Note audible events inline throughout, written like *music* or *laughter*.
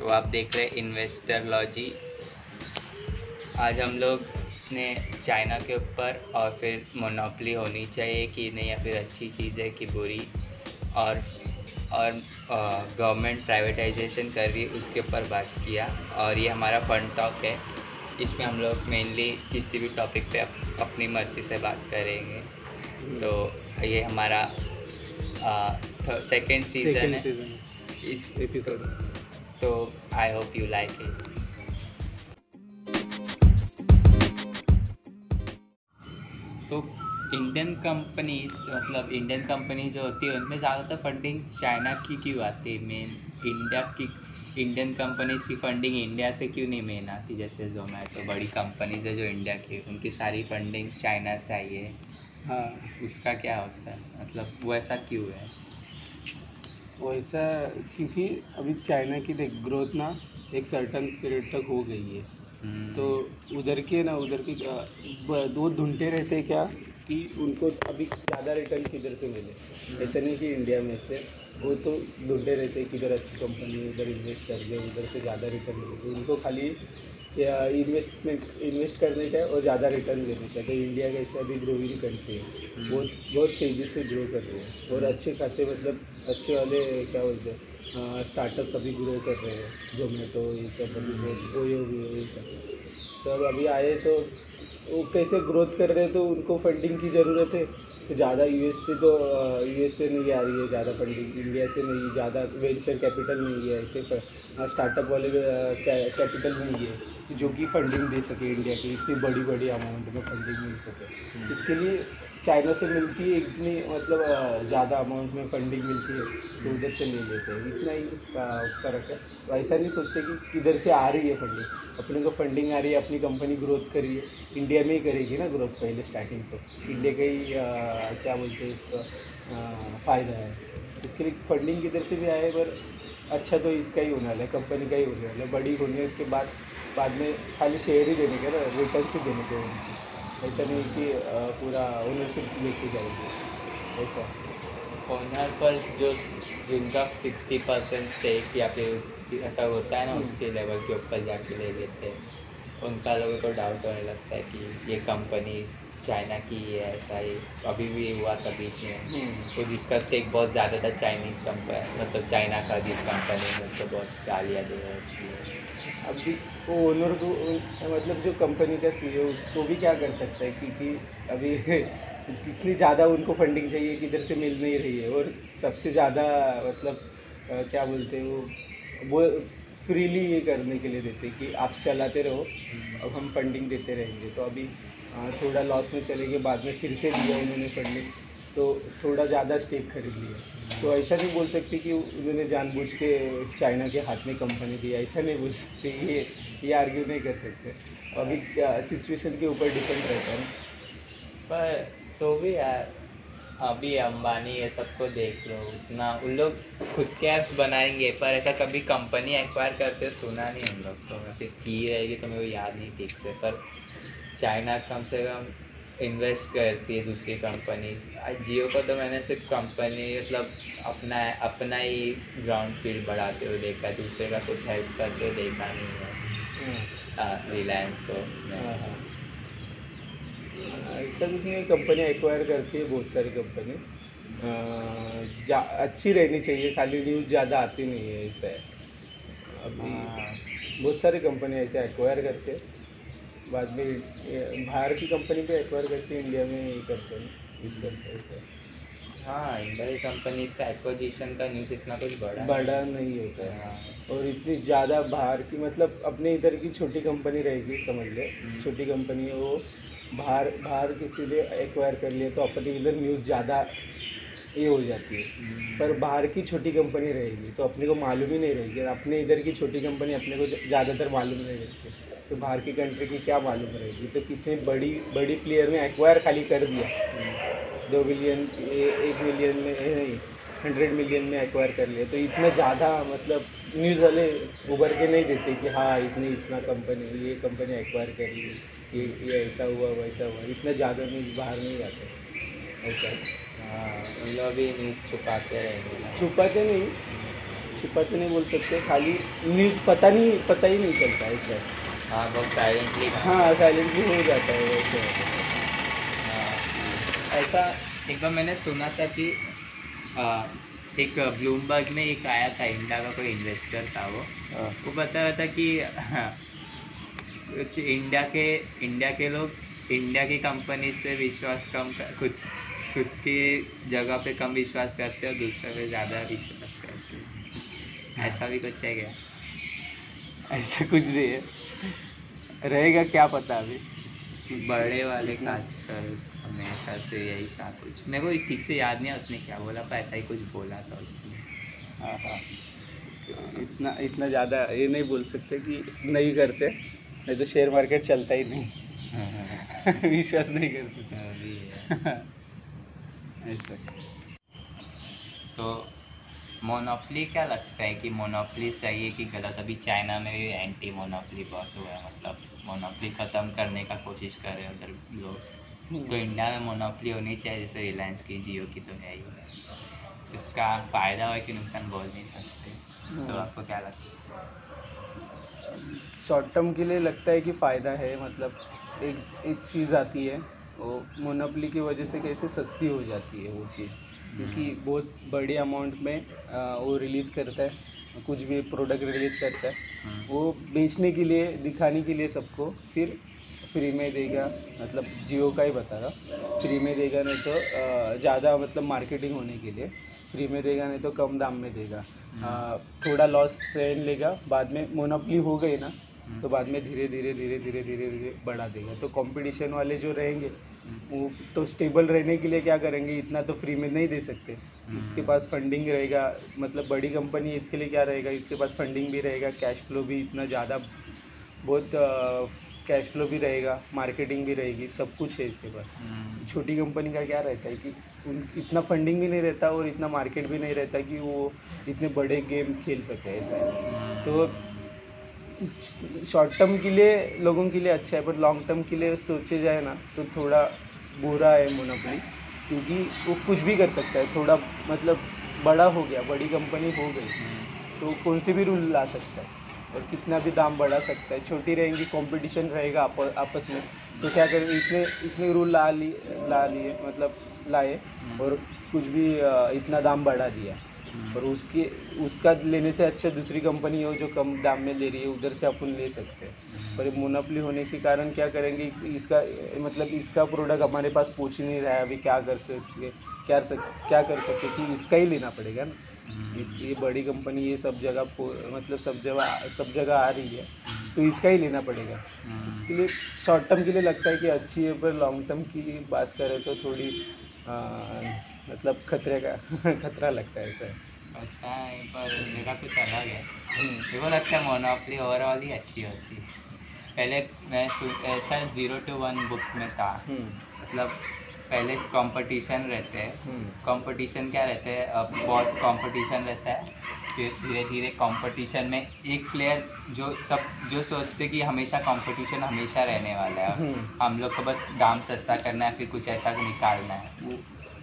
तो आप देख रहे हैं इन्वेस्टर लॉजी आज हम लोग ने चाइना के ऊपर और फिर मोनोपली होनी चाहिए कि नहीं या फिर अच्छी चीज़ है कि बुरी। और और गवर्नमेंट प्राइवेटाइजेशन कर रही है उसके ऊपर बात किया। और ये हमारा फन टॉक है। इसमें हम लोग मेनली किसी भी टॉपिक पे अप, अपनी मर्ज़ी से बात करेंगे। तो ये हमारा सेकंड सीज़न है। इस एपिसोड तो I hope you like it तो इंडियन कंपनीज़ मतलब इंडियन कंपनी जो होती है उनमें ज़्यादातर फंडिंग चाइना की क्यों आती है? मेन इंडिया की इंडियन कंपनीज़ की फंडिंग इंडिया से क्यों नहीं मेन आती? जैसे जोमेटो बड़ी कंपनीज़ है जो इंडिया की उनकी सारी फंडिंग चाइना से आई है। हाँ। उसका क्या होता है? मतलब वो ऐसा क्यों है? वैसा क्योंकि अभी चाइना की देख ग्रोथ ना एक सर्टन पीरियड तक हो गई है। हम्म, तो उधर के ना उधर के दो ढूंढते रहते हैं क्या कि उनको अभी ज़्यादा रिटर्न किधर से मिले? ऐसा नहीं कि इंडिया में से वो तो ढूंढते रहते किधर अच्छी कंपनी उधर इन्वेस्ट कर दे उधर से ज़्यादा रिटर्न मिले। उनको खाली इन्वेस्टमेंट इन्वेस्ट करने का और ज़्यादा रिटर्न लेने का। तो इंडिया कैसे अभी ग्रोइंग कंट्री है। बहुत बहुत तेज़ी से ग्रो कर रही है। और अच्छे खासे मतलब अच्छे वाले क्या बोलते हैं स्टार्टअप्स अभी ग्रो कर रहे हैं। जोमेटो ये सब अभी ओयो भी ये सब। तो अब अभी आए तो वो कैसे ग्रोथ कर रहे हैं तो उनको फंडिंग की ज़रूरत है। तो ज़्यादा यूएस से तो यूएस से नहीं आ रही है ज़्यादा फंडिंग इंडिया से नहीं ज़्यादा वेंचर कैपिटल नहीं है। ऐसे स्टार्टअप वाले कैपिटल नहीं है। जो कि फंडिंग दे सके इंडिया की इतनी बड़ी बड़ी अमाउंट में फंडिंग मिल सके। इसके लिए चाइना से मिलती है इतनी मतलब ज़्यादा अमाउंट में फंडिंग मिलती है तो उधर से ले लेते हैं। इतना ही फ़र्क है। तो ऐसा नहीं सोचते कि किधर से आ रही है फंडिंग अपने को फंडिंग आ रही है अपनी कंपनी ग्रोथ कर रही है। इंडिया में ही करेगी ना ग्रोथ पहले स्टार्टिंग तो। इंडिया का ही क्या बोलते हैं इसका फ़ायदा है। इसके लिए फंडिंग किधर से भी आए पर अच्छा तो इसका ही होने वाला है कंपनी का ही होने वाला है। बड़ी होने के बाद बाद में खाली शेयर ही देने के ही देने के ऐसा नहीं कि पूरा ओनरशिप लेके जाएगी. ऐसा. ओनर पर जो जिनका सिक्सटी परसेंट स्टेक या फिर उस ऐसा होता है ना हम्म। उसके लेवल के ऊपर जाके ले लेते हैं. उनका लोगों को डाउट होने लगता है कि ये कंपनी चाइना की ऐसा ही अभी भी हुआ था बीच में। तो जिसका स्टेक बहुत ज़्यादा था चाइनीज़ कंपनी मतलब चाइना का जिस कंपनी में उसको बहुत गालियाँ दे रही थी अभी वो ओनर को मतलब जो कंपनी का सी उसको भी क्या कर सकता है? क्योंकि अभी *laughs* कितनी ज़्यादा उनको फंडिंग चाहिए किधर से मिल नहीं रही है। और सबसे ज़्यादा मतलब क्या बोलते हैं वो वो फ्रीली ये करने के लिए देते कि आप चलाते रहो अब हम फंडिंग देते रहेंगे। तो अभी थोड़ा लॉस में चले गए, बाद में फिर से दिया इन्होंने फंडिंग तो थोड़ा ज़्यादा स्टेक खरीद लिया। तो ऐसा नहीं बोल सकते कि उन्होंने जानबूझ के चाइना के हाथ में कंपनी दी ऐसा नहीं बोल सकते, ये ये आर्ग्यू नहीं कर सकते। अभी सिचुएशन के ऊपर डिपेंड रहता है। पर तो भी यार, अभी अंबानी ये सबको देख लो, उतना उन लोग खुद के ऐप्स बनाएँगे, पर ऐसा कभी कंपनी एक्वायर करते सुना नहीं हम लोग तो। फिर की रहेगी तो मेरे को याद नहीं ठीक से, पर चाइना कम से कम इन्वेस्ट करती है दूसरी कंपनीज़ जियो को तो मैंने सिर्फ़ कंपनी मतलब अपना अपना ही ग्राउंड फ़ील्ड बढ़ाते हुए देखा दूसरे का कुछ हेल्प करते हुए देखा नहीं है। रिलायंस को। हाँ, हाँ। ऐसा कुछ नहीं कंपनी एक्वायर करती है बहुत सारी कंपनी अच्छी रहनी चाहिए खाली न्यूज़ ज़्यादा आती नहीं है ऐसा है अभी हाँ। बहुत सारी कंपनी ऐसे एक्वायर करते हैं। बाद में बाहर की कंपनी पे एक्वायर करती है इंडिया में ये करते हैं। यूज़ करते हैं ऐसा हाँ इंडियन कंपनीज़ का एक्विजिशन का न्यूज़ इतना कुछ बड़ा बड़ा नहीं होता है। हाँ। और इतनी ज़्यादा बाहर की मतलब अपने इधर की छोटी कंपनी रहेगी समझ ले। हम्म। छोटी कंपनी है वो बाहर बाहर किसी ने एक्वायर कर लिया तो अपने इधर न्यूज़ ज़्यादा ये हो जाती है। हम्म। पर बाहर की छोटी कंपनी रहेगी तो अपने को मालूम ही नहीं रहेगी। अपने इधर की छोटी कंपनी अपने को ज़्यादातर मालूम नहीं रहती। तो बाहर की कंट्री की क्या मालूम रहेगी? तो किसी बड़ी बड़ी प्लेयर में एक्वायर खाली कर दिया। दो बिलियन एक मिलियन में नहीं हंड्रेड मिलियन में एक्वायर कर लिया। तो इतना ज़्यादा मतलब न्यूज़ वाले उभर के नहीं देते कि हाँ इसने इतना कंपनी ये कंपनी एक्वायर कर ली ये ये ऐसा हुआ वैसा हुआ। इतना ज़्यादा न्यूज़ बाहर नहीं आते ऐसा। हाँ लोग भी न्यूज़ छुपाते रहेंगे छुपाते नहीं। छिपा तो नहीं बोल सकते खाली न्यूज़ पता नहीं पता ही नहीं चलता ऐसा। है। हाँ बहुत साइलेंटली हाँ साइलेंटली हो जाता है वैसे। ऐसा एक बार मैंने सुना था कि आ, एक ब्लूमबर्ग में एक आया था इंडिया का कोई इन्वेस्टर था वो। हाँ। वो बता रहा था कि हाँ, कुछ इंडिया के इंडिया के लोग इंडिया की कंपनी से विश्वास कम कर खुद खुद की जगह पे कम विश्वास करते हैं और दूसरे पे ज़्यादा विश्वास करते हैं। ऐसा भी कुछ है क्या? ऐसा कुछ नहीं है। रहेगा क्या पता अभी? बड़े वाले खास कर उसका मेरे ख्याल से यही था कुछ। मेरे को ठीक से याद नहीं है उसने क्या बोला पर ऐसा ही कुछ बोला था उसने। हाँ हाँ। इतना इतना ज़्यादा ये नहीं बोल सकते कि नहीं करते नहीं तो शेयर मार्केट चलता ही नहीं। *laughs* विश्वास नहीं करते। अभी *laughs* ऐसा। तो मोनोपली क्या लगता है कि मोनोपली सही है कि गलत? अभी चाइना में भी एंटी मोनोपली बहुत हुआ है मतलब मोनोपली ख़त्म करने का कोशिश कर रहे हैं उधर लोग। तो इंडिया में मोनोपली होनी चाहिए जैसे रिलायंस की जियो की तो है ही। है इसका फ़ायदा हो कि नुकसान बोल नहीं सकते तो। आपको क्या लगता है? शॉर्ट टर्म के लिए लगता है कि फ़ायदा है मतलब एक एक चीज़ आती है वो मोनोपली की वजह से कैसे सस्ती हो जाती है वो चीज़। क्योंकि बहुत बड़े अमाउंट में आ, वो रिलीज़ करता है कुछ भी प्रोडक्ट रिलीज़ करता है। हम्म, वो बेचने के लिए दिखाने के लिए सबको फिर फ्री में देगा। मतलब जियो का ही बता रहा फ्री में देगा नहीं तो ज़्यादा मतलब मार्केटिंग होने के लिए। फ्री में देगा नहीं तो कम दाम में देगा। अ, थोड़ा लॉस सहन लेगा बाद में मोनोपली हो गई ना हम्म, तो बाद में धीरे धीरे धीरे धीरे धीरे धीरे बढ़ा देगा। तो कंपटीशन वाले जो रहेंगे हम्म, वो तो स्टेबल रहने के लिए क्या करेंगे? इतना तो फ्री में नहीं दे सकते। इसके पास फंडिंग रहेगा मतलब बड़ी कंपनी इसके लिए क्या रहेगा? इसके पास फंडिंग भी रहेगा कैश फ्लो भी इतना ज़्यादा बहुत कैश फ्लो भी रहेगा मार्केटिंग भी रहेगी सब कुछ है इसके पास। हम्म, छोटी कंपनी का क्या रहता है कि उन इतना फंडिंग भी नहीं रहता और इतना मार्केट भी नहीं रहता कि वो इतने बड़े गेम खेल सके ऐसा हम्म, तो शॉर्ट टर्म के लिए लोगों के लिए अच्छा है पर लॉन्ग टर्म के लिए सोचे जाए ना तो थोड़ा बुरा है मोनोपली क्योंकि वो कुछ भी कर सकता है। थोड़ा मतलब बड़ा हो गया बड़ी कंपनी हो गई तो कौन से भी रूल ला सकता है और कितना भी दाम बढ़ा सकता है। छोटी रहेंगी कंपटीशन रहेगा आप, आपस में। तो क्या करें इसने इसने रूल ला लिए ला लिए मतलब लाए और कुछ भी इतना दाम बढ़ा दिया। और उसके उसका लेने से अच्छा दूसरी कंपनी हो जो कम दाम में ले रही है उधर से अपन ले सकते हैं। पर मोनोपली होने के कारण क्या करेंगे इसका मतलब इसका प्रोडक्ट हमारे पास पूछ ही नहीं रहा है अभी क्या कर सकते क्या सक, क्या कर सकते कि इसका ही लेना पड़ेगा ना। हम्म, इस ये बड़ी कंपनी ये सब जगह मतलब सब जगह सब जगह आ रही है हम्म, तो इसका ही लेना पड़ेगा। हम्म, इसके लिए शॉर्ट टर्म के लिए लगता है कि अच्छी है पर लॉन्ग टर्म की बात करें तो थोड़ी आ, मतलब खतरे का *laughs* खतरा लगता है ऐसा। है पता है पर मेरा कुछ अलग है। हम्म, मेरे को लगता है मोनोपली ओवरऑल ही अच्छी होती है। पहले मैं शायद ज़ीरो टू वन बुक में था। हम्म, मतलब पहले कंपटीशन रहते हैं। हम्म, कंपटीशन क्या रहते हैं? अब बहुत कंपटीशन रहता है। फिर धीरे धीरे कंपटीशन में एक प्लेयर जो सब जो सोचते कि हमेशा कंपटीशन हमेशा रहने वाला है। हम्म, हम लोग को बस दाम सस्ता करना है फिर कुछ ऐसा निकालना है।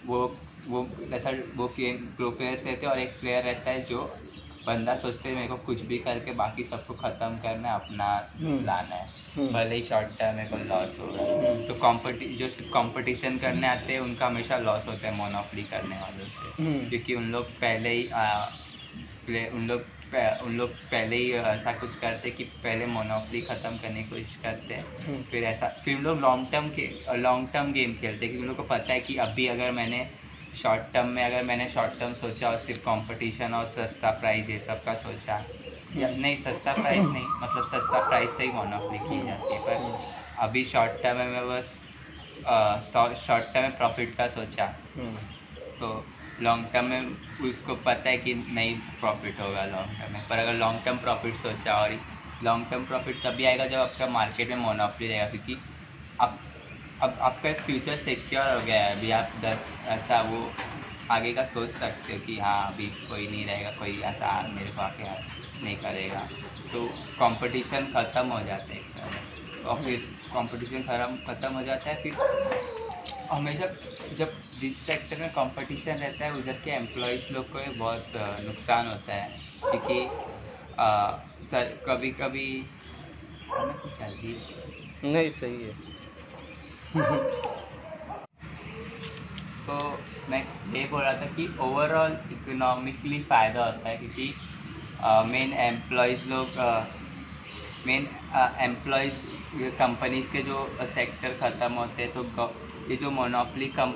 वो वो ऐसा वो गेम दो प्लेयर्स रहते हैं और एक प्लेयर रहता है जो बंदा सोचते है मेरे को कुछ भी करके बाकी सबको ख़त्म करना है अपना हम्म। लाना है। हम्म। भले ही शॉर्ट टर्म मेरे को लॉस होगा है तो कॉम्पिटि जो कंपटीशन करने आते हैं उनका हमेशा लॉस होता है मोनोपली करने वालों से। हम्म, क्योंकि उन लोग पहले ही आ, प्ले उन लोग उन लोग पहले ही ऐसा कुछ करते कि पहले मोनोपली ख़त्म करने की कोशिश करते हैं। हम्म, फिर ऐसा फिर उन लोग लॉन्ग टर्म के लॉन्ग टर्म गेम खेलते हैं क्योंकि उन लोग को पता है कि अभी अगर मैंने शॉर्ट टर्म में अगर मैंने शॉर्ट टर्म सोचा और सिर्फ़ कंपटीशन और सस्ता प्राइस ये सब का सोचा या नहीं सस्ता प्राइस नहीं मतलब सस्ता प्राइस से ही मोनोपली की जाती है पर अभी शॉर्ट टर्म में मैं बस शॉर्ट टर्म में प्रॉफिट का सोचा। हम्म, तो लॉन्ग टर्म में उसको पता है कि नहीं प्रॉफिट होगा लॉन्ग टर्म में। पर अगर लॉन्ग टर्म प्रॉफिट सोचा और लॉन्ग टर्म प्रॉफिट तभी आएगा जब आपका मार्केट में मोनोपली रहेगा, क्योंकि अब अब आपका फ्यूचर सिक्योर हो गया है। अभी आप दस ऐसा वो आगे का सोच सकते हो कि हाँ अभी कोई नहीं रहेगा, कोई ऐसा मेरे को आके नहीं करेगा। तो कंपटीशन ख़त्म हो जाता है। एक तरह और फिर कंपटीशन खत्म ख़त्म हो जाता है, फिर हमेशा जब जिस सेक्टर में कंपटीशन रहता है उधर के एम्प्लॉयज़ लोग को बहुत नुकसान होता है। क्योंकि सर कभी कभी हमें कुछ अजीब नहीं सही है। तो मैं ये बोल रहा था कि ओवरऑल इकोनॉमिकली फ़ायदा होता है क्योंकि मेन एम्प्लॉयज़ लोग मेन एम्प्लॉयज़ कंपनीज़ के जो सेक्टर ख़त्म होते हैं तो ये जो मोनोपली कम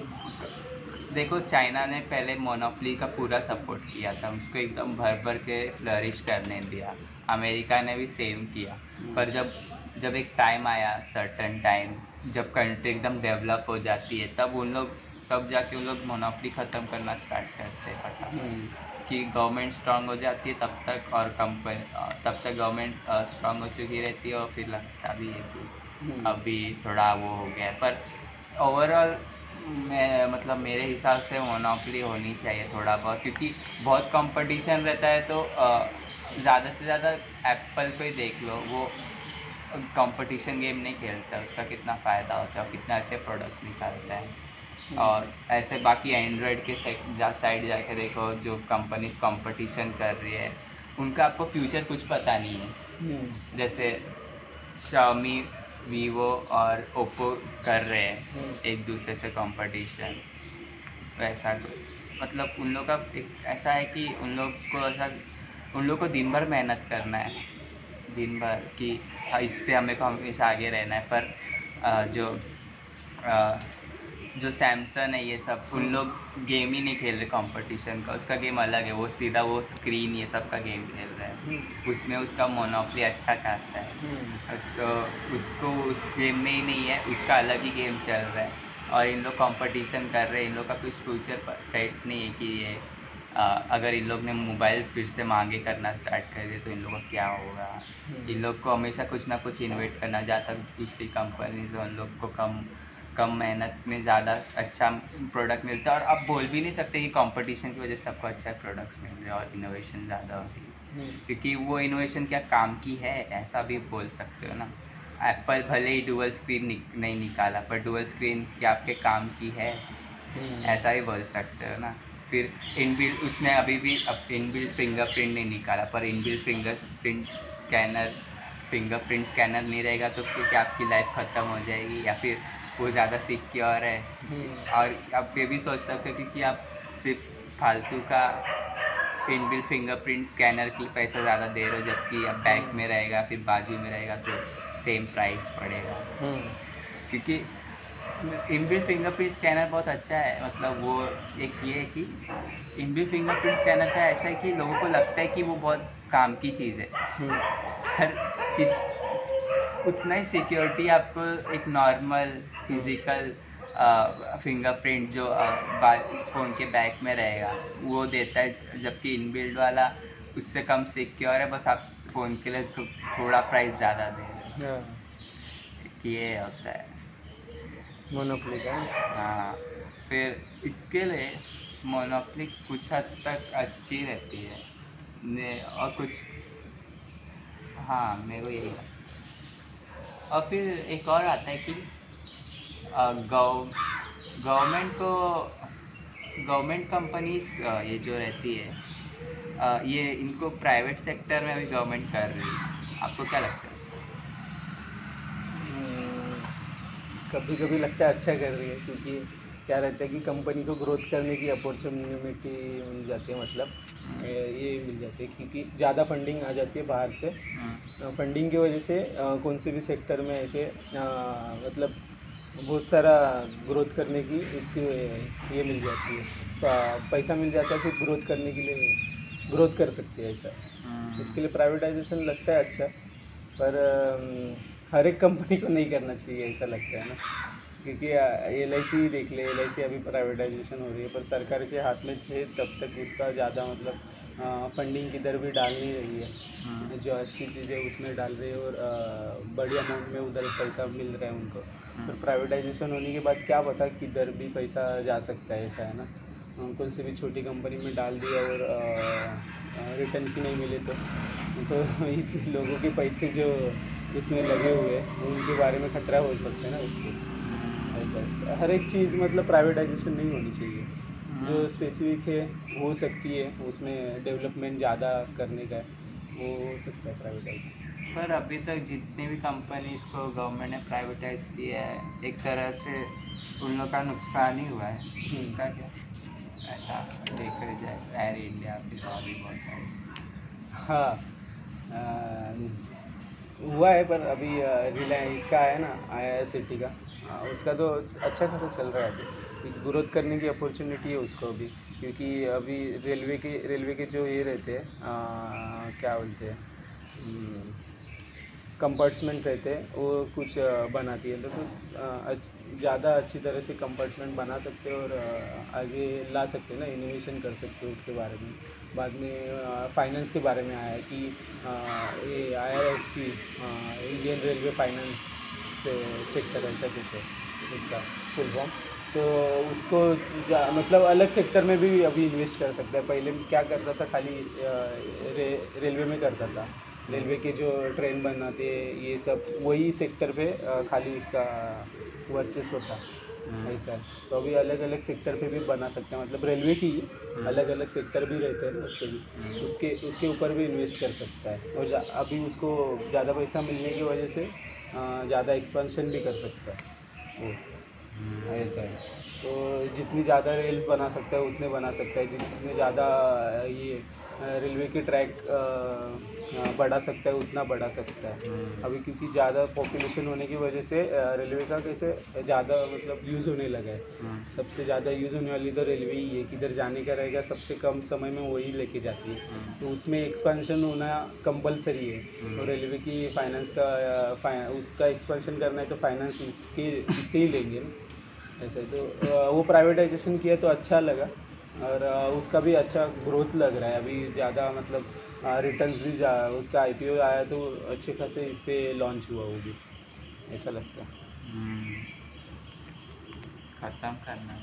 देखो चाइना ने पहले मोनोपली का पूरा सपोर्ट किया था उसको एकदम भर भर के फ्लरिश करने दिया। अमेरिका ने भी सेम किया। पर जब जब एक टाइम आया सर्टन टाइम जब कंट्री एकदम डेवलप हो जाती है तब उन लोग तब जाके उन लोग मोनोपली ख़त्म करना स्टार्ट करते हैं। हम्म, कि गवर्नमेंट स्ट्रांग हो जाती है तब तक और कंपनी तब तक गवर्नमेंट स्ट्रांग हो चुकी रहती है और फिर लगता भी है कि हम्म, अभी थोड़ा वो हो गया है। पर ओवरऑल मैं मतलब मेरे हिसाब से मोनोपली होनी चाहिए थोड़ा बहुत क्योंकि बहुत कंपटीशन रहता है तो ज़्यादा से ज़्यादा एप्पल को ही देख लो वो कंपटीशन गेम नहीं खेलता उसका कितना फ़ायदा होता है और कितना अच्छे प्रोडक्ट्स निकालता है। और ऐसे बाकी एंड्रॉयड के साइड जाके देखो जो कंपनीज़ कंपटीशन कर रही है उनका आपको फ्यूचर कुछ पता नहीं है। हम्म, जैसे Xiaomi वीवो और ओप्पो कर रहे हैं हम्म, एक दूसरे से कंपटीशन वैसा कुछ मतलब उन लोग का एक ऐसा है कि उन लोग को ऐसा उन लोग को दिन भर मेहनत करना है। दिन भर कि इससे हमें को हमेशा आगे रहना है पर जो जो सैमसंग है ये सब उन लोग गेम ही नहीं खेल रहे कंपटीशन का। उसका गेम अलग है वो सीधा वो स्क्रीन ये सब का गेम खेल रहा है। हम्म, उसमें उसका मोनोपली अच्छा खासा है। हम्म, तो उसको उस गेम में ही नहीं है उसका अलग ही गेम चल रहा है। और इन लोग कंपटीशन कर रहे हैं इन लोग का कुछ फ्यूचर सेट नहीं है कि ये अ, अगर इन लोग ने मोबाइल फिर से मांगे करना स्टार्ट कर दिया तो इन लोगों का क्या होगा? इन लोग को हमेशा कुछ ना कुछ इन्वेट करना जहाँ तक दूसरी कंपनीज़ उन लोग को कम कम मेहनत में ज़्यादा अच्छा प्रोडक्ट मिलता है और आप बोल भी नहीं सकते कि कंपटीशन की वजह से आपको अच्छा प्रोडक्ट्स मिल रहे हैं और इनोवेशन ज़्यादा हो रही है। क्योंकि वो इनोवेशन क्या काम की है ऐसा भी बोल सकते हो ना। एप्पल भले ही डुअल स्क्रीन नि, नहीं निकाला पर डुअल स्क्रीन क्या आपके काम की है? ऐसा ही बोल सकते हो ना। फिर इनबिल्ट उसने अभी भी अब इनबिल्ट फिंगरप्रिंट नहीं निकाला पर inbuilt fingerprint scanner fingerprint scanner नहीं रहेगा तो क्या आपकी लाइफ ख़त्म हो जाएगी? या फिर वो ज़्यादा सिक्योर है। और आप ये भी सोच सकते हो क्योंकि आप सिर्फ़ फालतू का इनबिल्ट फिंगरप्रिंट स्कैनर के लिए पैसा ज़्यादा दे रहे हो जबकि अब बैक में रहेगा फिर बाजू में रहेगा तो सेम प्राइस पड़ेगा। हम्म, क्योंकि इनबिल्ट फिंगरप्रिंट स्कैनर बहुत अच्छा है। मतलब वो एक ये है कि इनबिल्ट फिंगरप्रिंट स्कैनर का ऐसा है कि लोगों को लगता है कि वो बहुत काम की चीज़ है। हम्म, हर किस उतना ही सिक्योरिटी आपको एक नॉर्मल फ़िज़िकल फिंगरप्रिंट जो फ़ोन के बैक में रहेगा वो देता है जबकि इनबिल्ड वाला उससे कम सिक्योर है बस आप फ़ोन के लिए थो- थोड़ा प्राइस ज़्यादा दे रहे हाँ, हो। ये होता है। मोनोपोली का। हाँ फिर इसके लिए मोनोपली कुछ हद तक अच्छी रहती है। ने और कुछ हाँ मेरे को यही। और फिर एक और आता है कि गवर्नमेंट को, गवर्नमेंट कंपनीज़ ये जो रहती है ये इनको प्राइवेट सेक्टर में भी गवर्नमेंट कर रही है। आपको क्या लगता है उसका कभी कभी लगता है अच्छा कर रही है, क्योंकि क्या रहता है कि कंपनी को ग्रोथ करने की अपॉर्चुनिटी मिल जाती है मतलब ये ये मिल जाती है क्योंकि ज़्यादा फंडिंग आ जाती है बाहर से। फंडिंग की वजह से कौन से भी सेक्टर में ऐसे मतलब बहुत सारा ग्रोथ करने की उसकी ये मिल जाती है। पैसा मिल जाता है फिर ग्रोथ करने के लिए ग्रोथ कर सकती है ऐसा। हम्म, इसके लिए प्राइवेटाइजेशन लगता है अच्छा। पर हर एक कंपनी को नहीं करना चाहिए ऐसा लगता है ना। क्योंकि एल आई सी देख ले एल आई सी अभी प्राइवेटाइजेशन हो रही है पर सरकार के हाथ में थे तब तक उसका ज़्यादा मतलब फंडिंग की दर भी डाल नहीं रही है। हम्म, जो अच्छी चीज़ें उसमें डाल रही है और बड़ी अमाउंट में उधर पैसा मिल रहा है उनको। पर प्राइवेटाइजेशन होने के बाद क्या पता किधर भी पैसा जा सकता है ऐसा है ना? कौन सी भी छोटी कंपनी में डाल दिया और रिटर्न ही नहीं मिले तो। तो *laughs* लोगों के पैसे जो उसमें लगे हुए हैं उनके बारे में खतरा हो सकता है ना उसको। ऐसा। हर एक चीज़ मतलब प्राइवेटाइजेशन नहीं होनी चाहिए। जो हाँ। स्पेसिफिक है हो सकती है उसमें डेवलपमेंट ज़्यादा करने का वो हो सकता है प्राइवेटाइज पर अभी तक जितनी भी कंपनीज़ को गवर्नमेंट ने प्राइवेटाइज किया है एक तरह से उन लोग का नुकसान ही हुआ है। उसका क्या? ऐसा देखा जाए एयर इंडिया फिर और भी बहुत सारे। हाँ। अ, हुआ है पर अभी रिलायंस का है ना आई आई सिटी का। हाँ, उसका तो अच्छा खासा चल रहा है अभी। ग्रोथ करने की अपॉर्चुनिटी है उसको अभी क्योंकि अभी रेलवे के रेलवे के जो ये रहते हैं क्या बोलते हैं कंपार्टमेंट रहते हैं, वो कुछ बनाती है। तो कुछ ज़्यादा अच्छी तरह से कंपार्टमेंट बना सकते हैं और आगे ला सकते हैं ना इनोवेशन कर सकते हैं उसके बारे में। बाद में फाइनेंस के बारे में आया कि ये I R F C Indian railway finance sector ऐसा कुछ है उसका फुल फॉर्म तो उसको मतलब अलग सेक्टर में भी अभी इन्वेस्ट कर सकता है. पहले क्या करता था खाली रे, रेलवे में करता था. रेलवे के जो ट्रेन बनाते हैं ये सब वही सेक्टर पे खाली उसका वर्चस्व था ऐसा तो अभी अलग अलग सेक्टर पे भी बना सकते हैं. मतलब रेलवे की अलग अलग सेक्टर भी रहते हैं ना उसके भी. उसके उसके ऊपर भी इन्वेस्ट कर सकता है. और अभी उसको ज़्यादा पैसा मिलने की वजह से ज़्यादा एक्सपेंशन भी कर सकता है। वो ऐसा है। तो जितनी ज़्यादा रेल्स बना सकता है उतने बना सकता है। जितने ज़्यादा ये रेलवे के ट्रैक बढ़ा सकता है उतना बढ़ा सकता है। अभी क्योंकि ज़्यादा पॉपुलेशन होने की वजह से रेलवे का कैसे ज़्यादा मतलब यूज़ होने लगा है। सबसे ज़्यादा यूज़ होने वाली तो रेलवे ही है किधर जाने का रहेगा सबसे कम समय में वही लेके जाती है। तो उसमें एक्सपेंशन होना कंपलसरी है। तो रेलवे की फाइनेंस का उसका एक्सपेंशन करना है तो फाइनेंस इसके इससे ही लेंगे ना। ऐसे तो वो प्राइवेटाइजेशन किया तो अच्छा लगा। और उसका भी अच्छा ग्रोथ लग रहा है। अभी ज़्यादा मतलब रिटर्न्स भी जा उसका आईपीओ आया तो अच्छे खासे इस पे लॉन्च हुआ वो भी। ऐसा लगता है। हम्म। खत्म करना।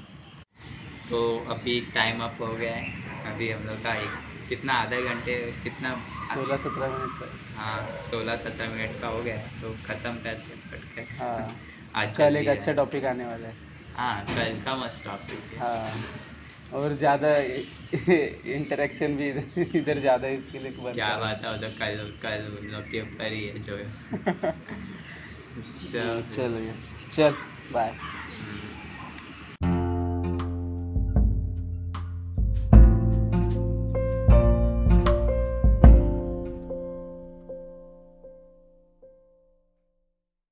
तो अभी टाइम अप हो गया है। अभी हम लोग का एक कितना आधे घंटे कितना? सोलह सत्रह मिनट का। हाँ सोलह सत्रह मिनट का हो गया है। तो खत्म करते हैं। हाँ। आज कल एक अच्छा टॉपिक आने वाला है। हाँ कल का मस्त टॉपिक है। हाँ। और ज़्यादा इंटरेक्शन भी इधर इधर ज़्यादा इसके लिए बनता क्या। बात है उधर तो कल कल लोग के ऊपर ही है जो *laughs* चलो चलो चल बाय।